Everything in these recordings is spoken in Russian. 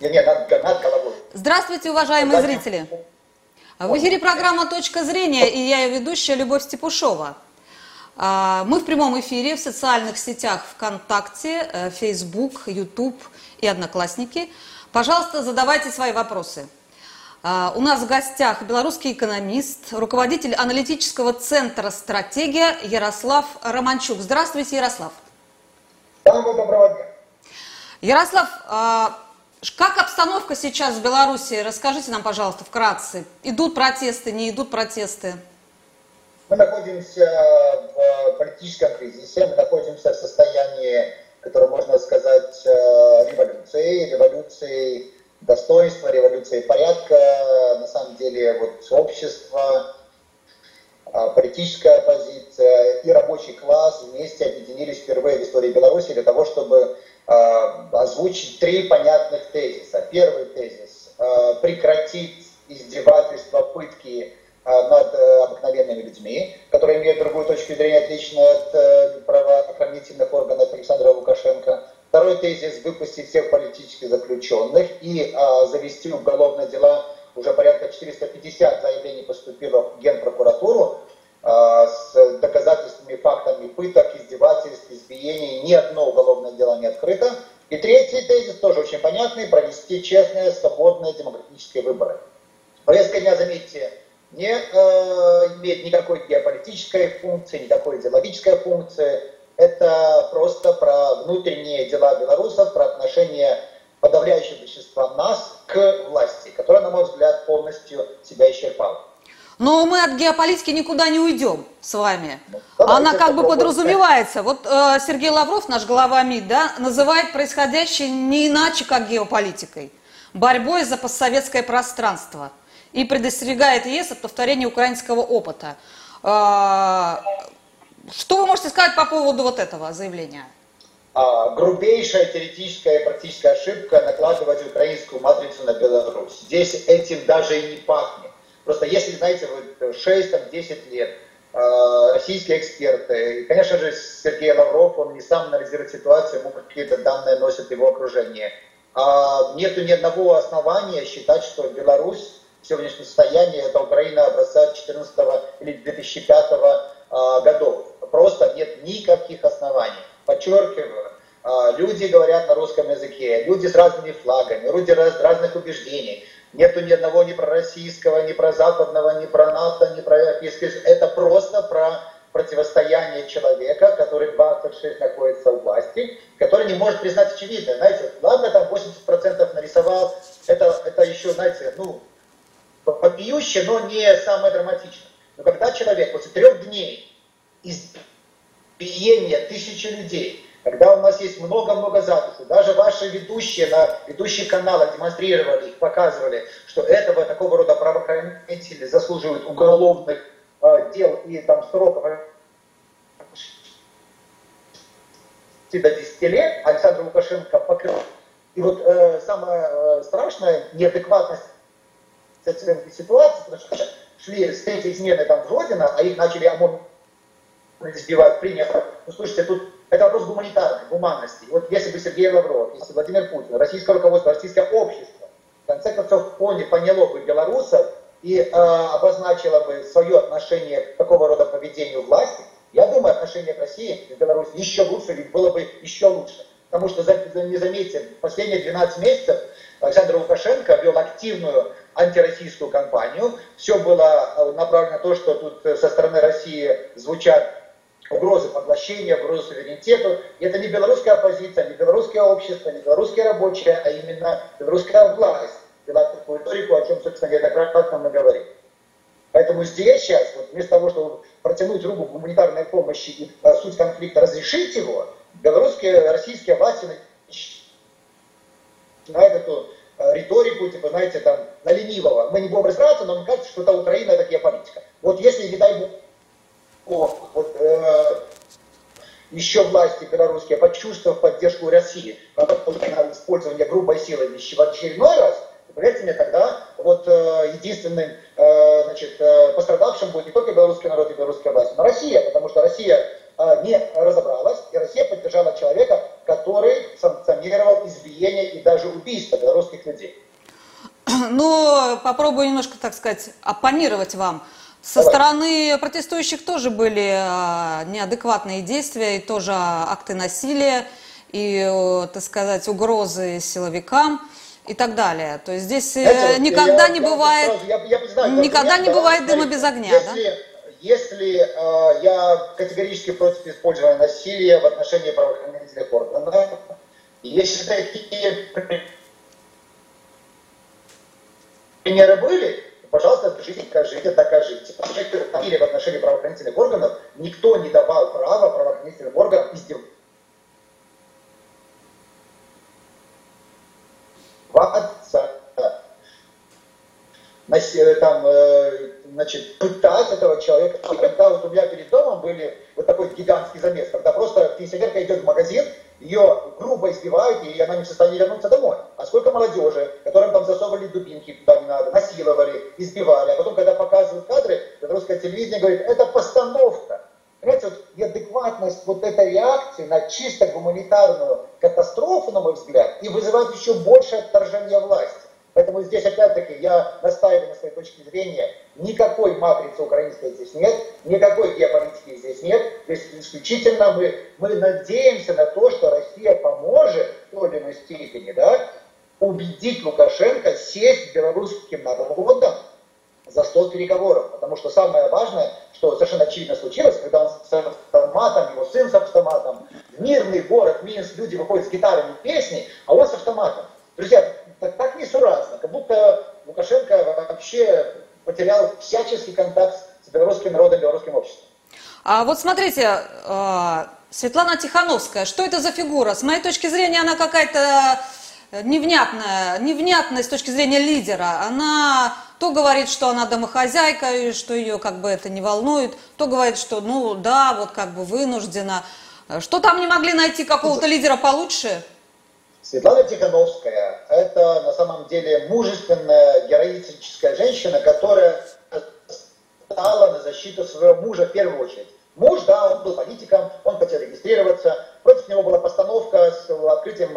Не, над, над головой. Здравствуйте, уважаемые зрители. В эфире программа «Точка зрения» и я ее ведущая Любовь Степушова. А, мы в прямом эфире в социальных сетях ВКонтакте, э, Facebook, YouTube и Одноклассники. Пожалуйста, задавайте свои вопросы. А, у нас в гостях белорусский экономист, руководитель аналитического центра «Стратегия» Ярослав Романчук. Здравствуйте, Ярослав. Самого доброго дня. Ярослав, а, как обстановка сейчас в Беларуси? Расскажите нам, пожалуйста, вкратце. Идут протесты, не идут протесты? Мы находимся в политическом кризисе, мы находимся в состоянии, которое можно сказать, э, революции, революции достоинства, революции порядка. На самом деле, вот общество, а, политическая оппозиция и рабочий класс вместе объединились впервые в истории Беларуси для того, чтобы озвучить три понятных тезиса. Первый тезис а, – прекратить издевательства, пытки над э, обыкновенными людьми, которые имеют другую точку зрения, отличную от э, правоохранительных органов Александра Лукашенко. Второй тезис – выпустить всех политических заключенных и завести уголовные дела уже порядка 450 заявлений поступило в Генпрокуратуру а, с доказательствами, фактами пыток, издевательств, избиений. Ни одно уголовное дело не открыто. И третий тезис, тоже очень понятный, честные, свободные демократические выборы. Повестка дня, заметьте, не э, имеет никакой геополитической функции, никакой идеологической функции. Это просто про внутренние дела белорусов, про отношения подавляющего большинства нас к власти, которая, на мой взгляд, полностью себя исчерпала. Но мы от геополитики никуда не уйдем с вами. Она как бы подразумевается. Вот э, Сергей Лавров, наш глава МИД, да, называет происходящее не иначе, как геополитикой. Борьбой за постсоветское пространство. И предостерегает ЕС от повторения украинского опыта. Э, что вы можете сказать по поводу вот этого заявления? а, грубейшая теоретическая и практическая ошибка накладывать украинскую матрицу на Беларусь. Здесь этим даже и не пахнет. Просто если, знаете, вот 6-10 лет российские эксперты, и, конечно же, Сергей Лавров, он не сам анализирует ситуацию, ему какие-то данные носит его окружение. А нету ни одного основания считать, что Беларусь в сегодняшнем состоянии это Украина образца 2014 или 2005 а, годов. Просто нет никаких оснований подчеркиваю, а, люди говорят на русском языке, люди с разными флагами, люди раз, разных убеждений. Нету ни одного ни про российского, ни про западного, ни про НАТО, ни про европейский. Это просто про противостояние человека, который 26 находится у власти, который не может признать очевидное. Знаете, ладно, там 80% нарисовал, это, это еще, знаете, ну, попиюще, но не самое драматичное. Но когда человек после трех дней из биение тысячи людей, когда у нас есть много-много записей, даже ваши ведущие на ведущих каналах демонстрировали, показывали, что этого такого рода правоохранители заслуживают уголовных э, дел и там сроков до 10 лет, Александр Лукашенко покрыл. И вот э, самое э, страшное, неадекватность ситуации, потому что шли с третьей смены там в Родина, а их начали ОМОН избивают, принято. Ну, слушайте, тут это вопрос гуманитарной, гуманности. Вот если бы Сергей Лавров, если Владимир Путин, российское руководство, российское общество, в конце концов, поняло бы белорусов и э, обозначило бы свое отношение к такого рода поведению власти, я думаю, отношение к России с Беларусью еще лучше, ведь было бы еще лучше. Потому что, не заметьте, последние 12 месяцев Александр Лукашенко вел активную антироссийскую кампанию. Все было э, направлено на то, что тут со стороны России звучат угрозы поглощения, угрозы суверенитету. И это не белорусская оппозиция, не белорусское общество, не белорусские рабочие, а именно белорусская власть вела такую риторику, о чем, собственно, неоднократно мы говорим. Поэтому здесь сейчас, вот вместо того, чтобы протянуть руку гуманитарной помощи и а, суть конфликта разрешить его, белорусские, российские власти начинают эту а, риторику, типа, знаете, там, на ленивого. Мы не будем разбираться, но мне кажется, что это Украина, это геополитика. Вот если, не дай бог, вот, э, еще власти белорусские, почувствовав поддержку России, на использование грубой силы в очередной раз, поверьте мне, тогда вот э, единственным э, значит, э, пострадавшим будет не только белорусский народ и белорусская власть, но Россия, потому что Россия э, не разобралась, и Россия поддержала человека, который санкционировал избиение и даже убийство белорусских людей. Ну, попробую немножко, так сказать, оппонировать вам. Со Давай. стороны протестующих тоже были а, неадекватные действия и тоже акты насилия и, так сказать, угрозы силовикам и так далее. То есть здесь э, Знаете, никогда я, не я, бывает, сразу, я, я знаю, никогда не бывает дыма без огня. Если, да? если э, я категорически против использования насилия в отношении правоохранительных органов, если такие примеры были, пожалуйста, скажите, докажите, докажите. Насилие в отношении правоохранительных органов никто не давал права правоохранительным органам издеваться отца, там, э, значит, пытать этого человека. И когда вот у меня перед домом были вот такой гигантский замес, когда просто пенсионерка идет в магазин, ее грубо избивают, и она не в состоянии вернуться домой. А сколько молодежи, которым там засовывали дубинки куда не надо, насиловали, избивали. А потом, когда показывают кадры, русское телевидение говорит, это постановка. Понимаете, вот неадекватность вот этой реакции на чисто гуманитарную катастрофу, на мой взгляд, и вызывает еще больше отторжение власти. Поэтому здесь опять-таки я настаиваю на своей точке зрения, никакой матрицы украинской здесь нет, никакой геополитики здесь нет, здесь исключительно мы, мы надеемся на то, что Россия поможет в той или иной степени да, убедить Лукашенко сесть белорусским народом за стол переговоров. Потому что самое важное, что совершенно очевидно случилось, когда он с автоматом, его сын с автоматом, мирный город Минск, люди выходят с гитарами песни, а он с автоматом. Друзья, так, так несуразно, как будто Лукашенко вообще потерял всяческий контакт с белорусским народом, белорусским обществом. А вот смотрите, э, Светлана Тихановская, что это за фигура? С моей точки зрения, она какая-то невнятная, невнятная с точки зрения лидера. Она то говорит, что она домохозяйка, и что ее как бы это не волнует, то говорит, что ну да, вот как бы вынуждена. Что там не могли найти какого-то лидера получше? Светлана Тихановская – это на самом деле мужественная, героическая женщина, которая стала на защиту своего мужа в первую очередь. Муж, да, он был политиком, он хотел регистрироваться, против него была постановка с открытием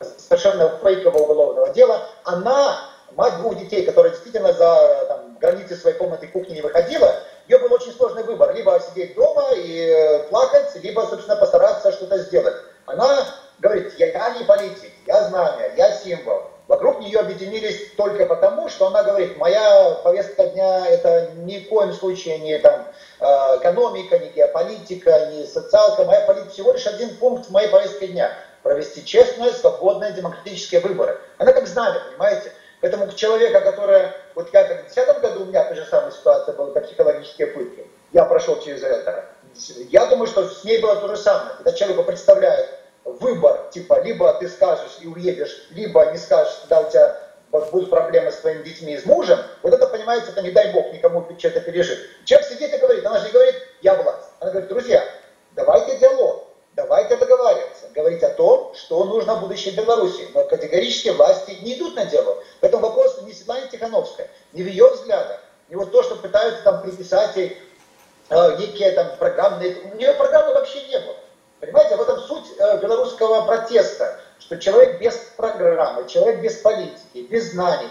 совершенно фейкового уголовного дела. Она мать двух детей, которая действительно за там, границы своей комнаты кухни не выходила, ее был очень сложный выбор. Либо сидеть дома и э, плакать, либо, собственно, постараться что-то сделать. Она говорит, я, я не политик, я знамя, я символ. Вокруг нее объединились только потому, что она говорит, моя повестка дня это ни в коем случае не там, э, экономика, не геополитика, не социалка. Моя политика всего лишь один пункт моей повестке дня. Провести честные, свободные, демократические выборы. Она как знамя, понимаете? Поэтому человека, который, вот я как в 2010 году у меня та же самая ситуация была, это психологические пытки. Я прошел через это. Я думаю, что с ней было то же самое. Когда человеку представляют выбор, типа, либо ты скажешь и уедешь, либо не скажешь, когда у тебя будут проблемы с твоими детьми и с мужем, вот это, понимаете, это не дай бог никому что-то пережить. Человек сидит и говорит, она же говорит, я власть. Она говорит, друзья, давайте диалог. Давайте договариваться, говорить о том, что нужно будущей Беларуси. Но категорически власти не идут на дело. Поэтому вопрос не Светлане Тихановской, не в ее взглядах, не вот то, что пытаются там приписать ей э, некие там программные... У нее программы вообще не было. Понимаете, в этом суть э, белорусского протеста, что человек без программы, человек без политики, без знаний.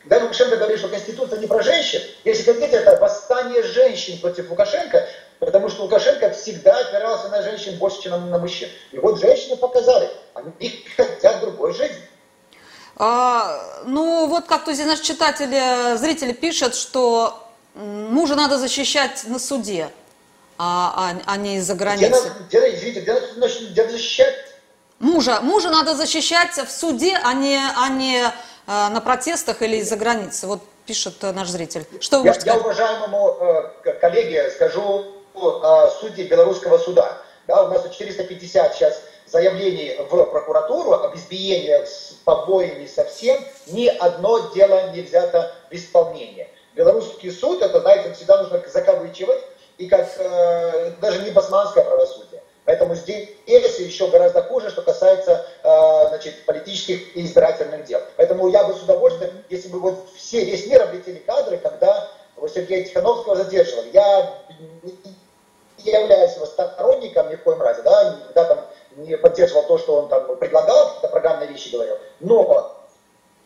Когда Лукашенко говорит, что Конституция не про женщин, если хотите, это восстание женщин против Лукашенко, Потому что Лукашенко всегда опирался на женщин больше, чем на мужчин. И вот женщины показали, они хотят другой жизни. А, ну, вот как-то здесь наши читатели, зрители пишут, что мужа надо защищать на суде, а, а, а не из-за границы. Где, где, извините, где, где защищать? Мужа, мужа надо защищать в суде, а не, а не а, на протестах или из-за границы. Вот пишет наш зритель. Что вы я, я уважаемому э, коллеге скажу Э, судей белорусского суда. Да, у нас 450 сейчас заявлений в прокуратуру об избиении с побоями совсем, ни одно дело не взято в исполнение. Белорусский суд, это, знаете, всегда нужно закавычивать, и как э, даже не басманское правосудие. Поэтому здесь еще гораздо хуже, что касается э, значит, политических и избирательных дел. Поэтому я бы с удовольствием, если бы вот все, весь мир облетели кадры, когда Сергея Тихановского задерживали. Я не являюсь его сторонником ни в коем разе, да, никогда там не поддерживал то, что он там предлагал, какие-то программные вещи говорил, но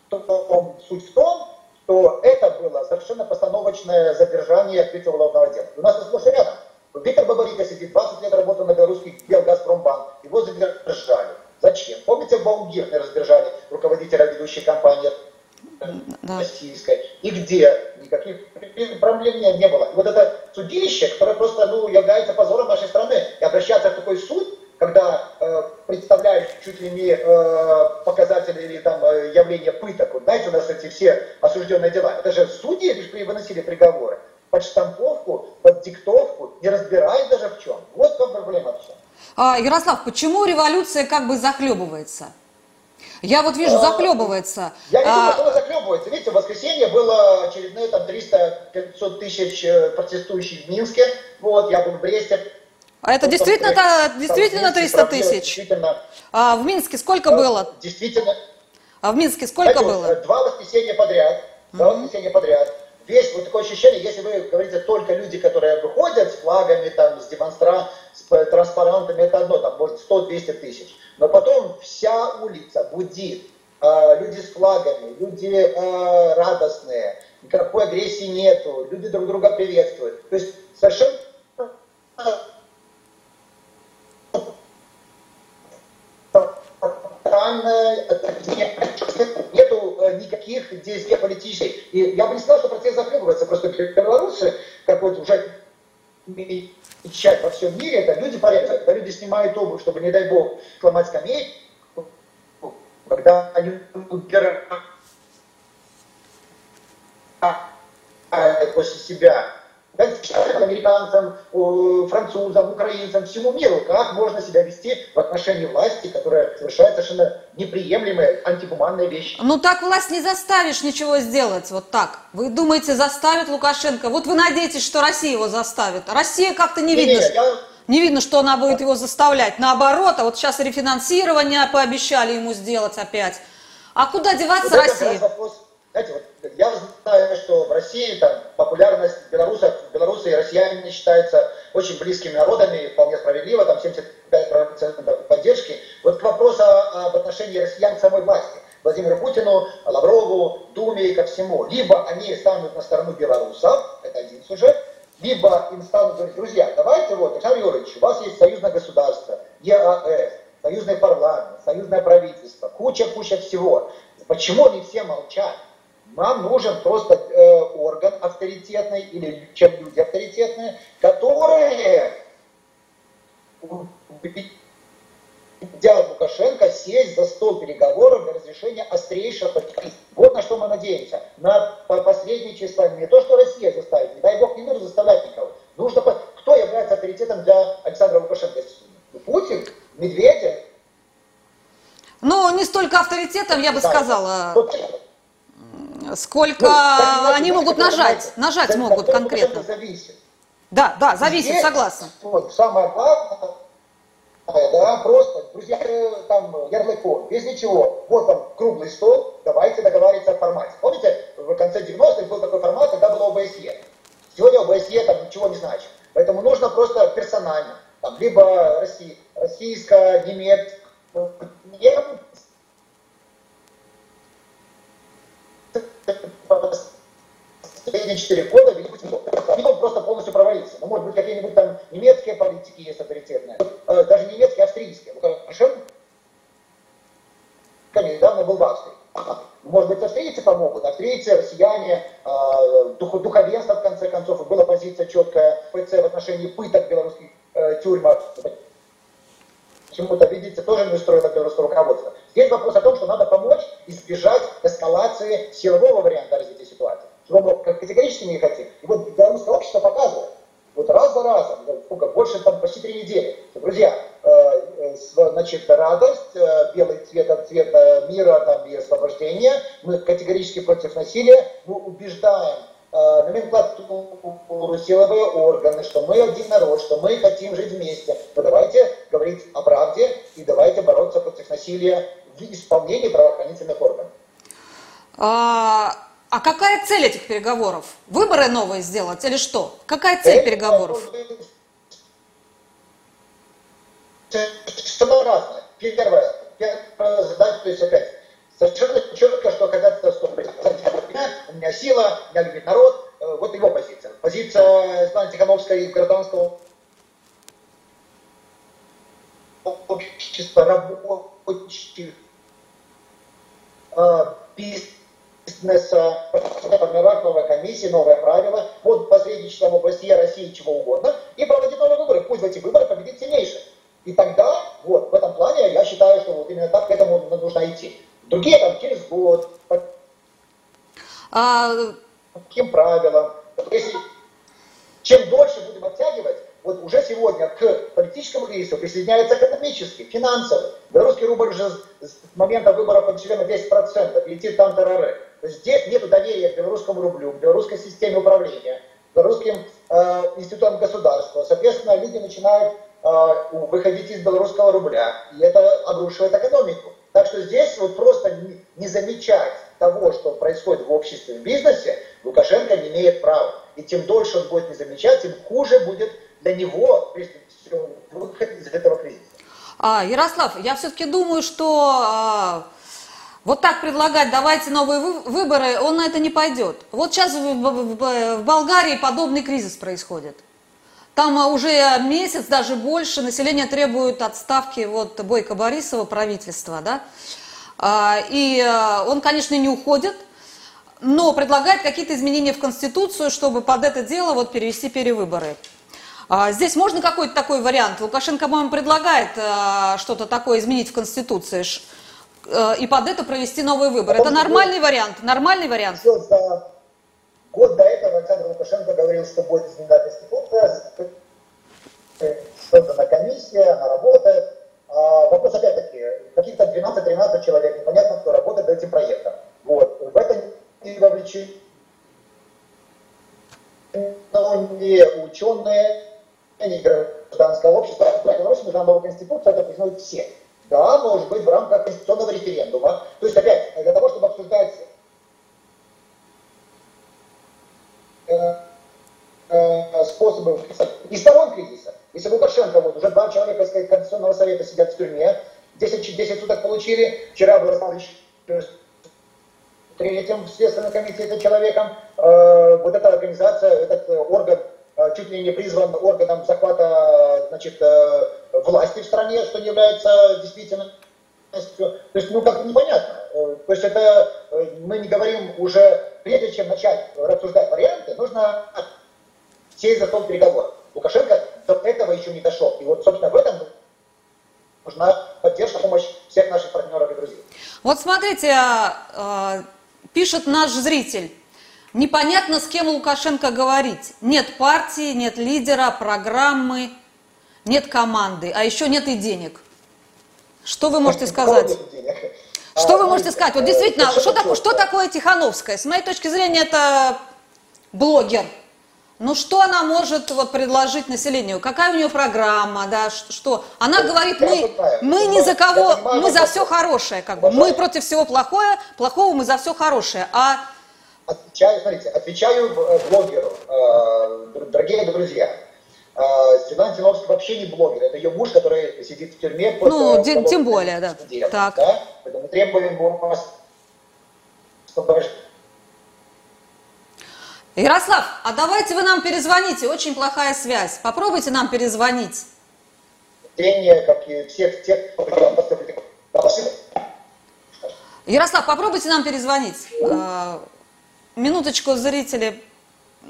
том, суть в том, что это было совершенно постановочное задержание открытия уголовного дела. У нас это сплошь рядом. Виктор Бабарика сидит, 20 лет работал на белорусский Белгазпромбанк, его задержали. Зачем? Помните, Баунгирхнера задержали, руководителя ведущей компании да. российской. И где? Никаких проблем не было. И вот это судилище, которое просто ну, является позором нашей страны, и обращаться в такой суд, когда э, представляешь чуть ли не э, показатели или там э, явления пыток, вот знаете, у нас эти все осужденные дела, это же судьи выносили приговоры под штамповку, под диктовку, не разбираясь даже в чем. Вот чем проблема в. А, Ярослав, почему революция как бы захлебывается? Я вот вижу, а, захлебывается. Я не думаю, а... что она захлебывается. Видите, в воскресенье было очередные там 300-500 тысяч э, протестующих в Минске. Вот, я был в Бресте. А это действительно, это, действительно 300 тысяч? Действительно. А в Минске сколько было? Действительно. А в Минске сколько было? Два воскресенья подряд. Два воскресенья подряд весь вот такое ощущение, если вы говорите только люди, которые выходят с флагами, там, с демонстра, с транспарантами, это одно, там, может, 100-200 тысяч. Но потом вся улица будит, э, люди с флагами, люди э, радостные, никакой агрессии нету, люди друг друга приветствуют. То есть совершенно странное никаких действий политических. И я бы не сказал, что процесс захлебывается, просто белорусы, как вот уже печать во всем мире, это люди порядка, когда люди снимают обувь, чтобы, не дай бог, сломать скамейку, когда они убирают после себя американцам, французам, украинцам, всему миру, как можно себя вести в отношении власти, которая совершает совершенно неприемлемые антигуманные вещи. Ну так власть не заставишь ничего сделать, вот так. Вы думаете, заставит Лукашенко? Вот вы надеетесь, что Россия его заставит. Россия как-то не, не видно. Не, я... Не видно, что она будет его заставлять. Наоборот, а вот сейчас рефинансирование пообещали ему сделать опять. А куда деваться вот России? Вопрос знаете, вот я знаю, что в России там, популярность белорусов, белорусы и россияне считаются очень близкими народами, вполне справедливо, там 75% поддержки. Вот к вопросу об отношении россиян к самой власти. Владимиру Путину, Лаврову, Думе и ко всему. Либо они станут на сторону белорусов, это один сюжет, либо им станут говорить, друзья, давайте вот, Александр Юрьевич, у вас есть союзное государство, ЕАЭС, союзный парламент, союзное правительство, куча-куча всего. Почему они все молчат? Нам нужен просто э, орган авторитетный или чем люди авторитетные, которые убедят Лукашенко сесть за стол переговоров для разрешения острейшего конфликта. Вот на что мы надеемся. На посредничество не то, что Россия заставит, не дай бог, не нужно заставлять никого. Нужно, кто является авторитетом для Александра Лукашенко? Путин? Медведев? Ну, не столько авторитетом, я бы да. сказала сколько ну, они могут нажать, нажать могут конкретно. Да, да, зависит, Здесь, согласна. Вот, самое главное, да, просто, друзья, э, там, ярлыком, без ничего. Вот там круглый стол, давайте договариваться о формате. Помните, в конце 90-х был такой формат, когда было ОБСЕ. Сегодня ОБСЕ там ничего не значит. Поэтому нужно просто персонально, там, либо Россия, российско, немецкое, последние четыре года, видимо, просто полностью провалился. Ну, может быть, какие-нибудь там немецкие политики есть авторитетные, э, даже немецкие, австрийские. Лукашенко недавно был в Австрии. Может быть, австрийцы помогут, австрийцы, россияне, э, дух, духовенство, в конце концов, была позиция четкая ПЦ в отношении пыток в белорусских э, тюрьмах. Почему-то, видите, тоже не устроило белорусское руководство. Здесь вопрос о том, что надо помочь избежать эскалации силового варианта развития ситуации. Чего мы категорически не хотим. И вот белорусское общество показывает, вот раз за разом, сколько, больше там почти три недели, друзья, э, э, значит, радость, э, белый цвет от цвета мира там, и освобождения, мы категорически против насилия, мы убеждаем э, номенклатуру, силовые органы, что мы один народ, что мы хотим жить вместе, то давайте говорить о правде и давайте бороться против насилия в исполнении правоохранительных органов. А, какая цель этих переговоров? Выборы новые сделать или что? Какая цель Это переговоров? Что разное. Первое, первое задача, то есть опять, Совершенно четко, что когда-то у меня сила, меня любит народ, э, вот его позиция. Позиция Светланы Тихановской и гражданского общества рабочих э, новая комиссия, новые правила, под посредничеством ОБСЕ, России, чего угодно, и проводить новые выборы. Пусть в эти выборы победит сильнейший. И тогда, вот, в этом плане, я считаю, что вот именно так к этому нужно идти. Другие там через год, по а... каким правилам. Если чем дольше будем оттягивать, вот уже сегодня к политическому кризису присоединяется экономический, финансовый. Белорусский рубль уже с момента выборов подешевел на 10%, летит там терроры. Здесь нет доверия к белорусскому рублю, к белорусской системе управления, к белорусским э, институтам государства. Соответственно, люди начинают э, выходить из белорусского рубля, и это обрушивает экономику. Так что здесь вот просто не, не замечать того, что происходит в обществе, в бизнесе, Лукашенко не имеет права. И тем дольше он будет не замечать, тем хуже будет для него выход из этого кризиса. А, Ярослав, я все-таки думаю, что а, вот так предлагать, давайте новые выборы, он на это не пойдет. Вот сейчас в, Болгарии подобный кризис происходит. Там а, уже месяц, даже больше, население требует отставки вот Бойко Борисова, правительства, да. А, и он, конечно, не уходит, но предлагает какие-то изменения в Конституцию, чтобы под это дело вот перевести перевыборы. А, здесь можно какой-то такой вариант? Лукашенко, по-моему, предлагает а, что-то такое изменить в Конституции а, и под это провести новые выборы. Это нормальный вариант? Нормальный вариант? Год до этого Александр Лукашенко говорил, что будет изменена Конституция, создана комиссия, она работает. А вопрос опять-таки, каких-то 12-13 человек, непонятно кто работает над этим проектом. Вот. В это не вовлечены не ученые, гражданского общества, в Беларуси нужна новая конституция, это признают все. Да, может быть, в рамках конституционного референдума. То есть, опять, для того, чтобы обсуждать э, э, способы и сторон кризиса. Если Лукашенко, вот уже два человека из Конституционного совета сидят в тюрьме, 10, 10 суток получили, вчера был рассмотрен третьим в Следственном комитете человеком, э, вот эта организация, этот орган Э, чуть ли не призван органом захвата значит, э, власти в стране, что является действительно то есть, ну, как-то непонятно. Э, то есть это мы не говорим уже, прежде чем начать рассуждать варианты, нужно сесть за стол переговоров. Лукашенко до этого еще не дошел. И вот, собственно, в этом нужна поддержка, помощь всех наших партнеров и друзей. Вот смотрите, пишет наш зритель. Непонятно, с кем Лукашенко говорить. Нет партии, нет лидера, программы, нет команды, а еще нет и денег. Что вы можете сказать? Что вы можете сказать? Вот действительно, что, такое, что такое Тихановская? С моей точки зрения, это блогер. Ну что она может вот, предложить населению? Какая у нее программа, да, что? Она говорит, мы, мы не за кого, мы за все хорошее, как бы. Мы против всего плохое, плохого мы за все хорошее. А Отвечаю, смотрите, отвечаю э, блогеру, э, дорогие друзья. Э, Светлана Тиновская вообще не блогер, это ее муж, который сидит в тюрьме. Ну, тем, более, да. Делом, так. Да? Поэтому требуем вас Ярослав, а давайте вы нам перезвоните, очень плохая связь. Попробуйте нам перезвонить. Как и всех тех, Ярослав, попробуйте нам перезвонить. Минуточку, зрители,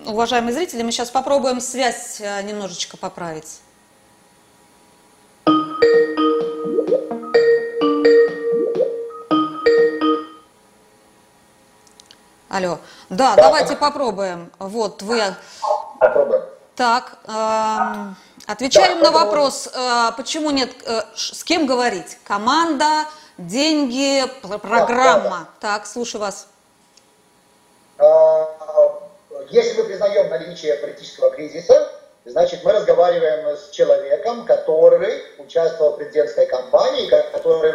уважаемые зрители, мы сейчас попробуем связь э, немножечко поправить. Алло. Да, давайте попробуем. Вот вы. Попробуем. Так, э, отвечаем да, на вопрос, э, почему нет, э, с кем говорить? Команда, деньги, программа. Да, да, да. Так, слушаю вас. А, если мы признаем наличие политического кризиса, значит мы разговариваем с человеком, который участвовал в президентской кампании, который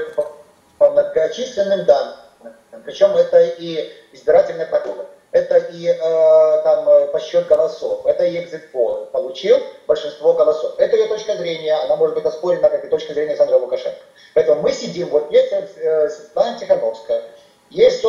по многочисленным данным, причем это и избирательные протоколы, это и э, там подсчет голосов, это и экзит-пол, получил большинство голосов. Это ее точка зрения, она может быть оспорена, как и точка зрения Александра Лукашенко. Поэтому мы сидим, вот есть э, Светлана Тихановская, Есть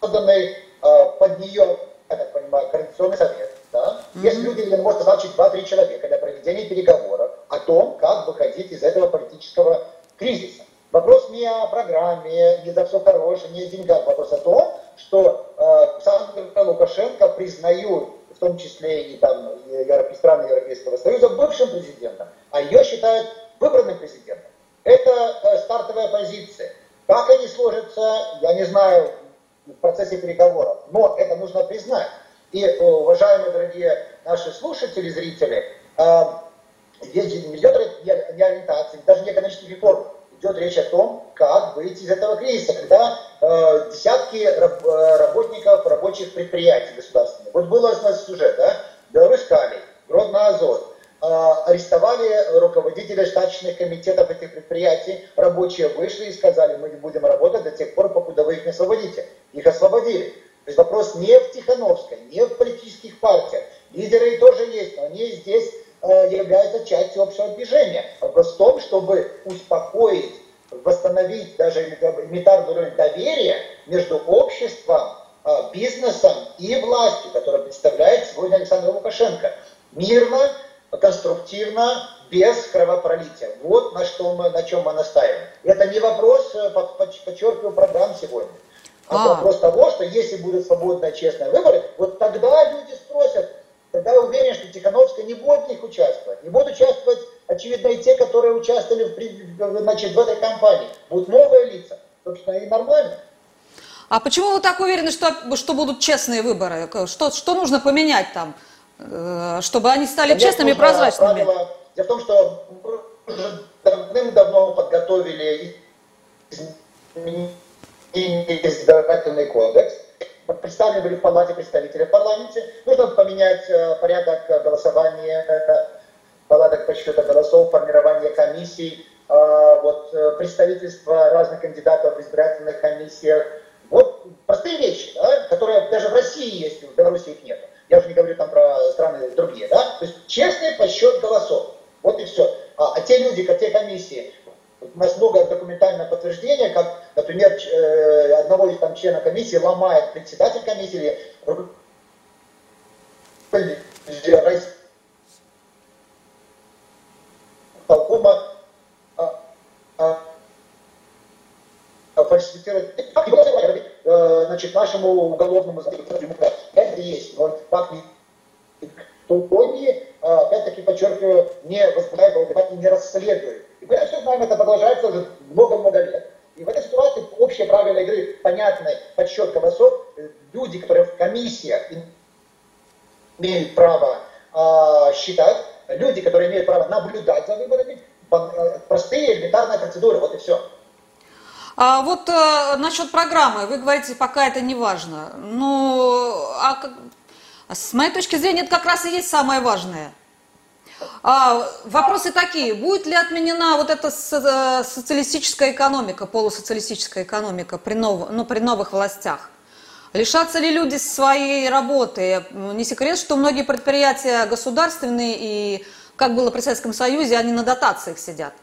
созданный э, под нее, я так понимаю, Координационный совет. Да? Mm-hmm. Есть люди, где может назначить 2-3 человека для проведения переговоров о том, как выходить из этого политического кризиса. Вопрос не о программе, не за все хорошее, не о деньгах. Вопрос о том, что э, Александр Лукашенко признают, в том числе и там страны Европейского Союза, бывшим президентом, а ее считают выбранным президентом. Это э, стартовая позиция. Как они сложатся, я не знаю в процессе переговоров, но это нужно признать. И, э, уважаемые дорогие наши слушатели, зрители, э, здесь не идет не ориентации, даже не экономических реформ идет речь о том, как выйти из этого кризиса, когда э, десятки раб, э, работников рабочих предприятий государственных, вот был у нас сюжет, да, Беларусь Калий, Гродно Азот, э, арестовали руководителя штатных комитетов этих предприятий, рабочие вышли и сказали, мы не будем работать до тех пор, покуда вы их не освободите. Их освободили. То есть вопрос не в Тихановской, не в политических партиях. Лидеры тоже есть, но они здесь является частью общего движения. Вопрос в том, чтобы успокоить, восстановить даже элементарный уровень доверия между обществом, э, бизнесом и властью, которая представляет сегодня Александр Лукашенко. Мирно, конструктивно, без кровопролития. Вот на, что мы, на чем мы настаиваем. Это не вопрос, э, подчеркиваю, программ сегодня. А, а вопрос того, что если будут свободные, честные выборы, вот тогда люди спросят, тогда я уверен, что Тихановская не будет в них участвовать. Не будут участвовать, очевидно, и те, которые участвовали в, значит, в этой кампании. Будут новые лица. Собственно, и нормально. А почему вы так уверены, что, что будут честные выборы? Что, что нужно поменять там, э, чтобы они стали Конечно, честными и прозрачными? Правило, дело в том, что уже давным-давно подготовили избирательный кодекс, представлены были в палате представителей в парламенте. Нужно поменять э, порядок голосования, э, порядок подсчета голосов, формирование комиссий, э, вот, представительство разных кандидатов в избирательных комиссиях. Вот простые вещи, да, которые даже в России есть, в Беларуси их нет. Я уже не говорю там про страны другие, да. То есть честный подсчет голосов. Вот и все. А, а те люди, те комиссии, у нас много документального подтверждения, как, например, э, одного из там члена комиссии ломает председатель комиссии или а, а, а, фальсифицирует. Э, значит, нашему уголовному законодательству. Это есть, но факт не Тулконии, опять-таки подчеркиваю, не возбуждает не расследует знаем, это продолжается уже много-много лет. И в этой ситуации общие правила игры понятны, подсчет голосов. Люди, которые в комиссиях имеют право э, считать, люди, которые имеют право наблюдать за выборами, э, простые элементарные процедуры, вот и все. А вот э, насчет программы, вы говорите, пока это не важно. Ну, а с моей точки зрения, это как раз и есть самое важное – а, вопросы такие. Будет ли отменена вот эта э, социалистическая экономика, полусоциалистическая экономика при, нов, ну, при новых властях? Лишатся ли люди своей работы? Не секрет, что многие предприятия государственные и, как было при Советском Союзе, они на дотациях сидят.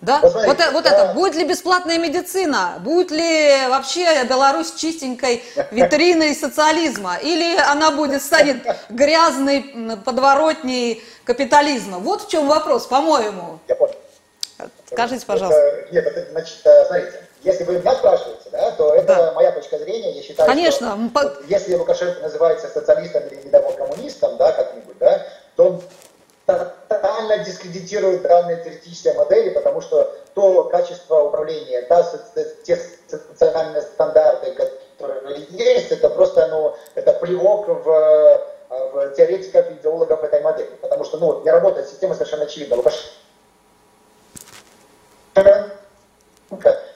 Да? Вот, вот, вот да. это. Будет ли бесплатная медицина? Будет ли вообще Беларусь чистенькой витриной социализма? Или она будет, станет грязной подворотней капитализма? Вот в чем вопрос, по-моему. Я понял. Скажите, пожалуйста. Это, нет, это, значит, э, смотрите, если вы меня спрашиваете, да, то это да. моя точка зрения. Я считаю, Конечно. что вот, если Лукашенко называется социалистом или недавно коммунистом, да, как-нибудь, да, то он тотально дискредитирует данные теоретические модели, потому что то качество управления, та, те социальные стандарты, которые есть, это просто ну, это плевок в, в теоретиков и идеологов этой модели. Потому что ну, не работает система совершенно очевидно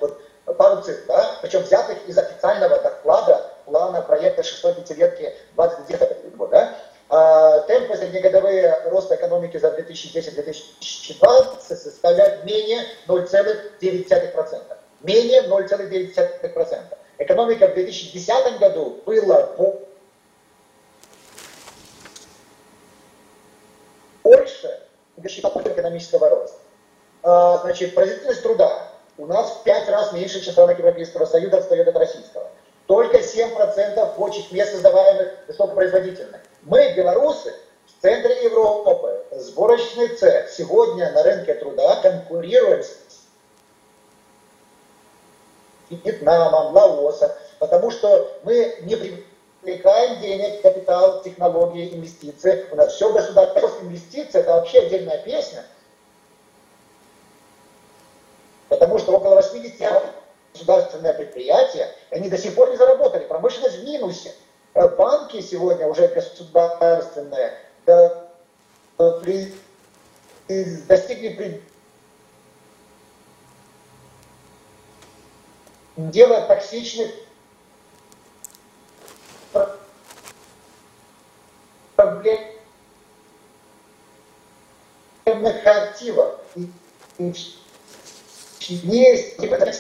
вот, пару цифр, да, причем взятых из официального доклада плана проекта шестой пятилетки 20 года, да, а, темпы среднегодовые роста экономики за 2010-2020 составляют менее 0,9%. Менее 0,9%. Экономика в 2010 году была больше экономического роста. А, значит, производительность труда у нас в пять раз меньше членов Европейского Союза отстает от российского. Только 7% рабочих мест создаваемых высокопроизводительных. Мы, белорусы, в центре Европы, сборочный цех, сегодня на рынке труда конкурируем с Вьетнамом, Лаосом, потому что мы не привлекаем денег, капитал, технологии, инвестиции. У нас все государство инвестиции, это вообще отдельная песня. Потому что около 80 государственное предприятие, они до сих пор не заработали, промышленность в минусе. Э, банки сегодня уже государственные да, при, достигли при, дело токсичных проблемных активов. Есть, типа, как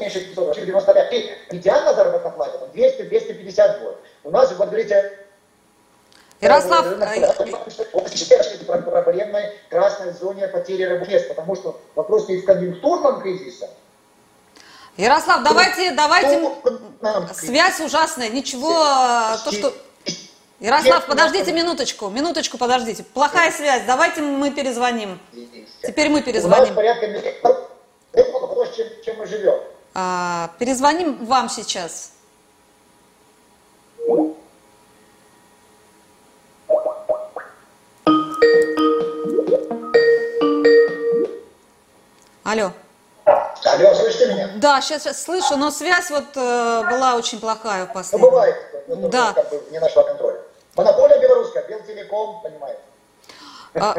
меньше 500, 95. И идеально заработная плата 200-250 год. У нас, вот говорите, Ярослав, проблемной красной зоне потери рабочих мест, потому что вопрос не в конъюнктурном кризисе, Ярослав, давайте, давайте, связь ужасная, ничего, то, что... Ярослав, подождите минуточку, минуточку, подождите. Плохая связь, давайте мы перезвоним. Теперь мы перезвоним. У нас порядка чем, чем мы живем. А, перезвоним вам сейчас. Алло. Алло, слышите меня? Да, сейчас, сейчас слышу, но связь вот э, была очень плохая в последнем. Ну, бывает, ну, да. как бы не нашла контроля. Монополия белорусская, Белтелеком, понимаете. А,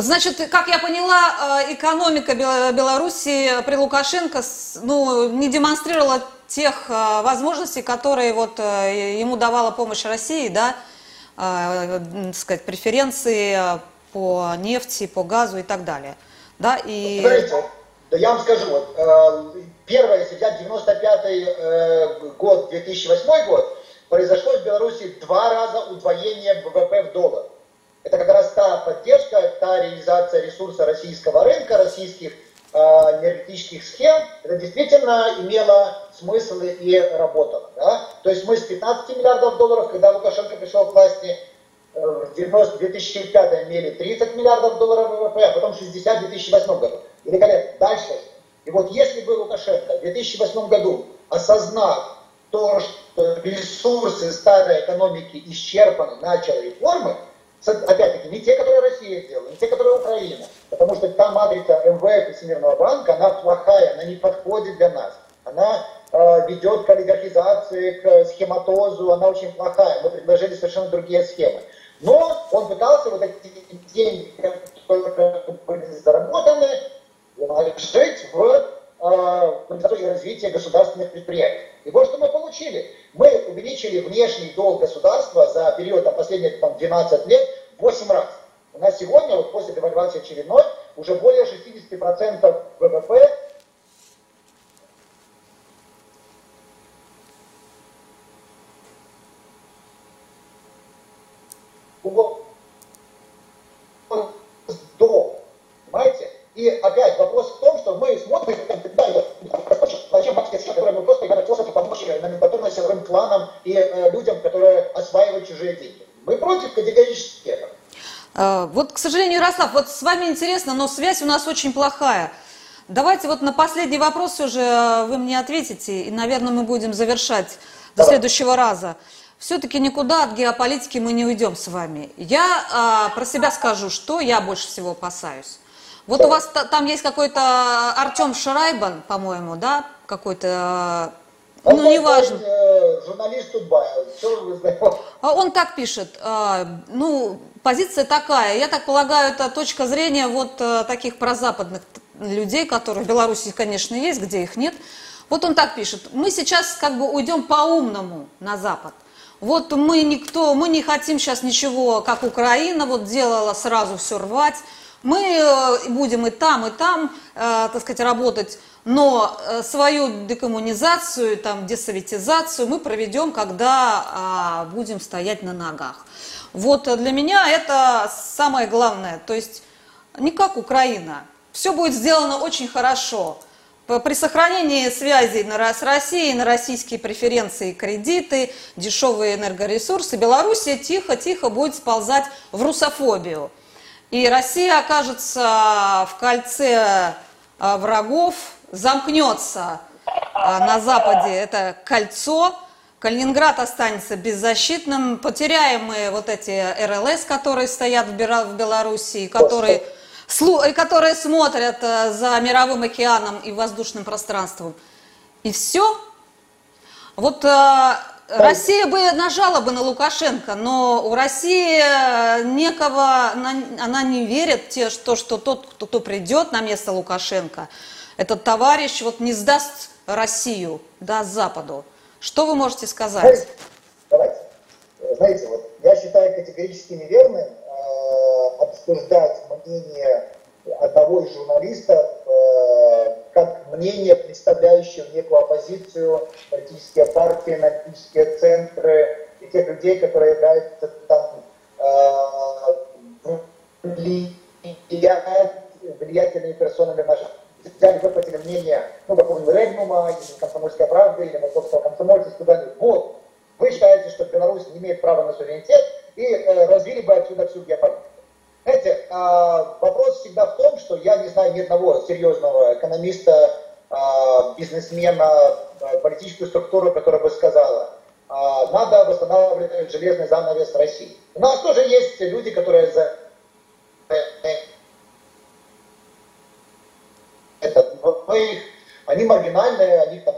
значит, как я поняла, э, экономика Беларуси при Лукашенко ну, не демонстрировала тех э, возможностей, которые вот э, ему давала помощь России, да, так сказать, преференции по нефти, по газу и так далее. Да, и... Смотрите, да я вам скажу, вот, первое, если взять 95 год, 2008 год, произошло в Беларуси два раза удвоение ВВП в доллар. Это как раз та поддержка, та реализация ресурса российского рынка, российских э, энергетических схем, это действительно имело смысл и работало. Да? То есть мы с 15 миллиардов долларов, когда Лукашенко пришел к власти, э, в 2005 имели 30 миллиардов долларов ВВП, а потом 60 в 2008 году. Великолепно. Дальше. И вот если бы Лукашенко в 2008 году, осознав то, что ресурсы старой экономики исчерпаны, начал реформы, опять-таки, не те, которые Россия сделала, не те, которые Украина, потому что та матрица МВФ и Всемирного банка, она плохая, она не подходит для нас. Она э, ведет к олигархизации, к схематозу, она очень плохая. Мы предложили совершенно другие схемы. Но он пытался вот эти деньги, которые были заработаны, жить в э, развития государственных предприятий. И вот что мы получили. Мы увеличили внешний долг государства за период там, последних там, 12 лет в 8 раз. У нас сегодня, вот после девальвации очередной, уже более 60% ВВП до, понимаете? И опять вопрос в том, что мы смотрим, да, зачем банковские которые мы просто играть способы помочь номенклатурно-силовым кланам и э, людям, которые осваивают чужие деньги. Мы против категорически этого. А, вот, к сожалению, Ярослав, вот с вами интересно, но связь у нас очень плохая. Давайте вот на последний вопрос уже э, вы мне ответите, и, наверное, мы будем завершать до Давай. следующего раза. Все-таки никуда от геополитики мы не уйдем с вами. Я а, про себя скажу, что я больше всего опасаюсь. Вот у вас там есть какой-то Артем Шрайбан, по-моему, да, какой-то, ну, не важно. Э, журналист Тутбаев, что вы знаете? А он так пишет, а, ну, позиция такая, я так полагаю, это точка зрения вот э, таких прозападных людей, которые в Беларуси, конечно, есть, где их нет. Вот он так пишет, мы сейчас как бы уйдем по-умному на Запад. Вот мы никто, мы не хотим сейчас ничего, как Украина вот делала, сразу все рвать. Мы э, будем и там, и там, так сказать, работать, но э, свою декоммунизацию, там, десоветизацию мы проведем, когда а, будем стоять на ногах. Вот для меня это самое главное. То есть не как Украина. все будет сделано очень хорошо. При сохранении связей с Россией, на российские преференции кредиты, дешевые энергоресурсы, Белоруссия тихо-тихо будет сползать в русофобию. И Россия окажется в кольце а, врагов, замкнется а, на Западе это кольцо, Калининград останется беззащитным, потеряем мы вот эти РЛС, которые стоят в Белоруссии, которые которые смотрят э, за мировым океаном и воздушным пространством. И все. Вот э, Россия бы нажала бы на Лукашенко, но у России э, некого, она, не верит в то, что тот, кто придет на место Лукашенко, этот товарищ вот не сдаст Россию, даст Западу. Что вы можете сказать? Давайте. Знаете, вот я считаю категорически неверным обсуждать мнение одного из журналистов э, как мнение, представляющее некую оппозицию, политические партии, аналитические центры и тех людей, которые являются там э, влиятельными персонами наших выплатили мнение, ну, какого-нибудь Регнума, Комсомольская правда, или Московского комсомольца, сказали, вот, вы считаете, что Беларусь не имеет права на суверенитет, и э, развили бы отсюда всю геополитику. Знаете, а, вопрос всегда в том, что я не знаю ни одного серьезного экономиста, а, бизнесмена, а, политическую структуру, которая бы сказала, надо восстанавливать железный занавес России. У нас тоже есть люди, которые за это, они маргинальные, они там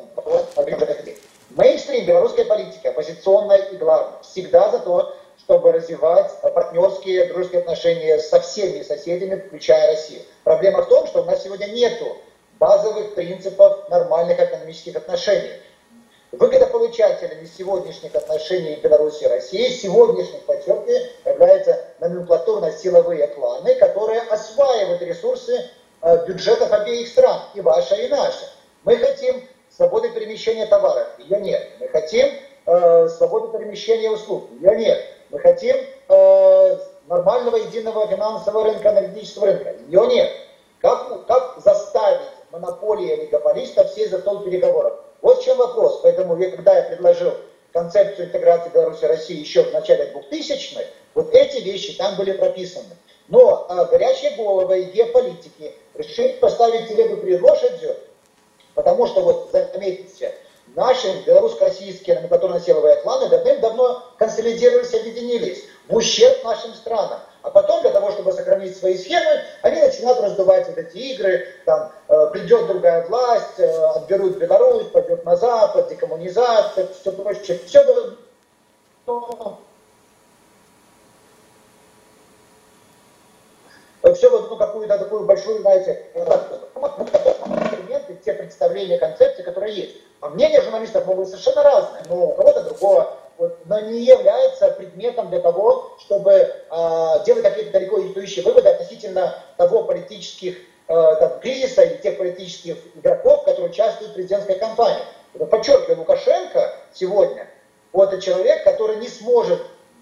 Мейнстрим белорусской политики, оппозиционная и главная, всегда за то, чтобы развивать партнерские, дружеские отношения со всеми соседями, включая Россию. Проблема в том, что у нас сегодня нет базовых принципов нормальных экономических отношений. Выгодополучателями сегодняшних отношений Беларуси и России, сегодняшних, подчеркиваю, являются номенклатурно-силовые кланы, которые осваивают ресурсы бюджетов обеих стран, и ваша, и наша. Мы хотим свободы перемещения товаров, ее нет. Мы хотим э, свободы перемещения услуг, ее нет. Мы хотим э, нормального единого финансового рынка, энергетического рынка. Ее нет. Как, как заставить монополии олигополистов сесть за стол переговоров? Вот в чем вопрос. Поэтому, когда я предложил концепцию интеграции Беларуси России еще в начале 2000-х, вот эти вещи там были прописаны. Но э, горячие головы и геополитики решили поставить телегу перед лошадью, потому что, вот заметьте, наши белорусско-российские номенклатурно-силовые кланы давным-давно консолидировались объединились в ущерб нашим странам. А потом, для того, чтобы сохранить свои схемы, они начинают раздувать вот эти игры, там, э, придет другая власть, э, отберут Беларусь, пойдет на Запад, декоммунизация, все прочее. Все все вот ну, какую-то такую большую, знаете, инструменты, те представления, концепции, которые есть. А мнения журналистов могут быть совершенно разные, но у кого-то другого, вот, но не является предметом для того, чтобы э, делать какие-то далеко идущие выводы относительно того политических э, там, кризиса или тех политических игроков, которые участвуют в президентской кампании. Подчеркиваю, Лукашенко сегодня вот это человек, который не сможет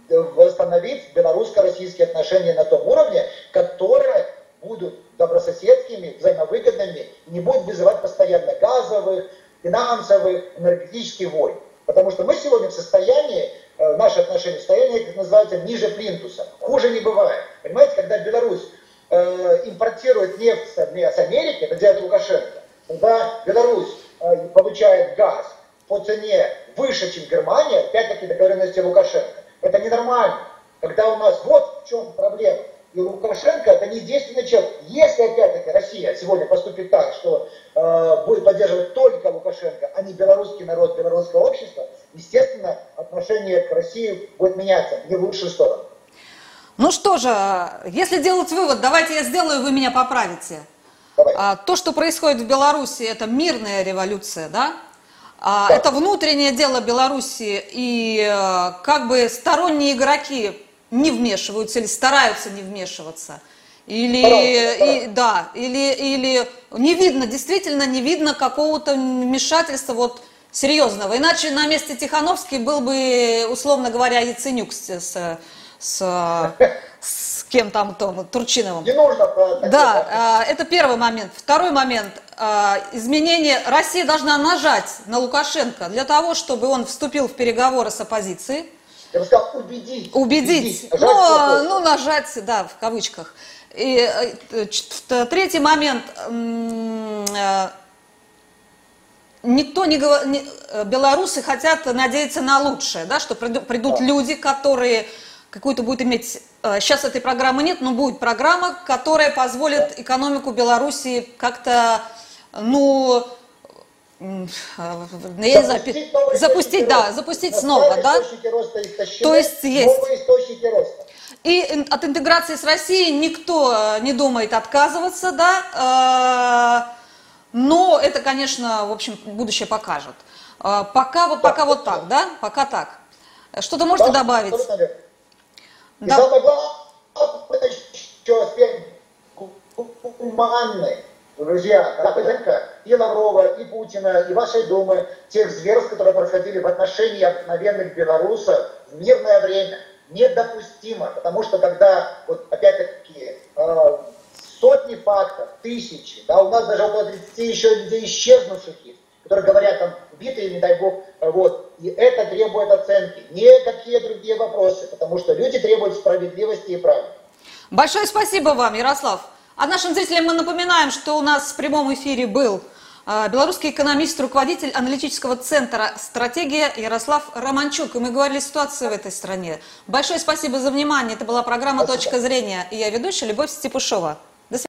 восстановить белорусско-российские отношения на том уровне, которые будут добрососедскими, взаимовыгодными, не будут вызывать постоянно газовых, финансовых, энергетических войн. Потому что мы сегодня в состоянии, э, наши отношения в состоянии, как называется, ниже плинтуса. Хуже не бывает. Понимаете, когда Беларусь э, импортирует нефть с Америки, это делает Лукашенко, когда Беларусь э, получает газ по цене выше, чем Германия, опять-таки договоренности Лукашенко, это ненормально. Когда у нас вот в чем проблема. И Лукашенко это не единственный человек. Если опять-таки Россия сегодня поступит так, что э, будет поддерживать только Лукашенко, а не белорусский народ, белорусское общество, естественно, отношение к России будет меняться не в лучшую сторону. Ну что же, если делать вывод, давайте я сделаю, вы меня поправите. А, то, что происходит в Беларуси, это мирная революция, да? А, это внутреннее дело Беларуси, и э, как бы сторонние игроки не вмешиваются или стараются не вмешиваться. Или, и, да, или, или не видно, действительно не видно какого-то вмешательства вот серьезного. Иначе на месте Тихановский был бы, условно говоря, Яценюк с, с, с кем там, то, Турчиновым. Не нужно про Да, э, это первый момент. Второй момент. Э, изменение. Россия должна нажать на Лукашенко для того, чтобы он вступил в переговоры с оппозицией. Я бы сказал, убедить. Убедить. Ну, ну, нажать, да, в кавычках. И э, третий момент. Никто не говорит, белорусы хотят надеяться на лучшее, да, что придут люди, которые какую-то будет иметь, сейчас этой программы нет, но будет программа, которая позволит экономику Белоруссии как-то, ну, я не знаю, запустить, да, запустить снова, да? То есть есть. И от интеграции с Россией никто не думает отказываться, да, но это, конечно, в общем, будущее покажет. Пока, пока вот так, да? Пока так. Что-то можете добавить? Да. И самое главное, еще аспект гуманный. Друзья, Лапенко, и Лаврова, и Путина, и вашей Думы, тех зверств, которые происходили в отношении обыкновенных белорусов в мирное время, недопустимо. Потому что когда, вот опять-таки, э, сотни фактов, тысячи, да, у нас даже около 30 еще людей исчезнувших есть, которые говорят там убитые, не дай бог, вот. И это требует оценки. Никакие другие вопросы, потому что люди требуют справедливости и правды. Большое спасибо вам, Ярослав. А нашим зрителям мы напоминаем, что у нас в прямом эфире был а, белорусский экономист, руководитель аналитического центра «Стратегия» Ярослав Романчук. И мы говорили о ситуации в этой стране. Большое спасибо за внимание. Это была программа спасибо. «Точка зрения». И я ведущая Любовь Степушова.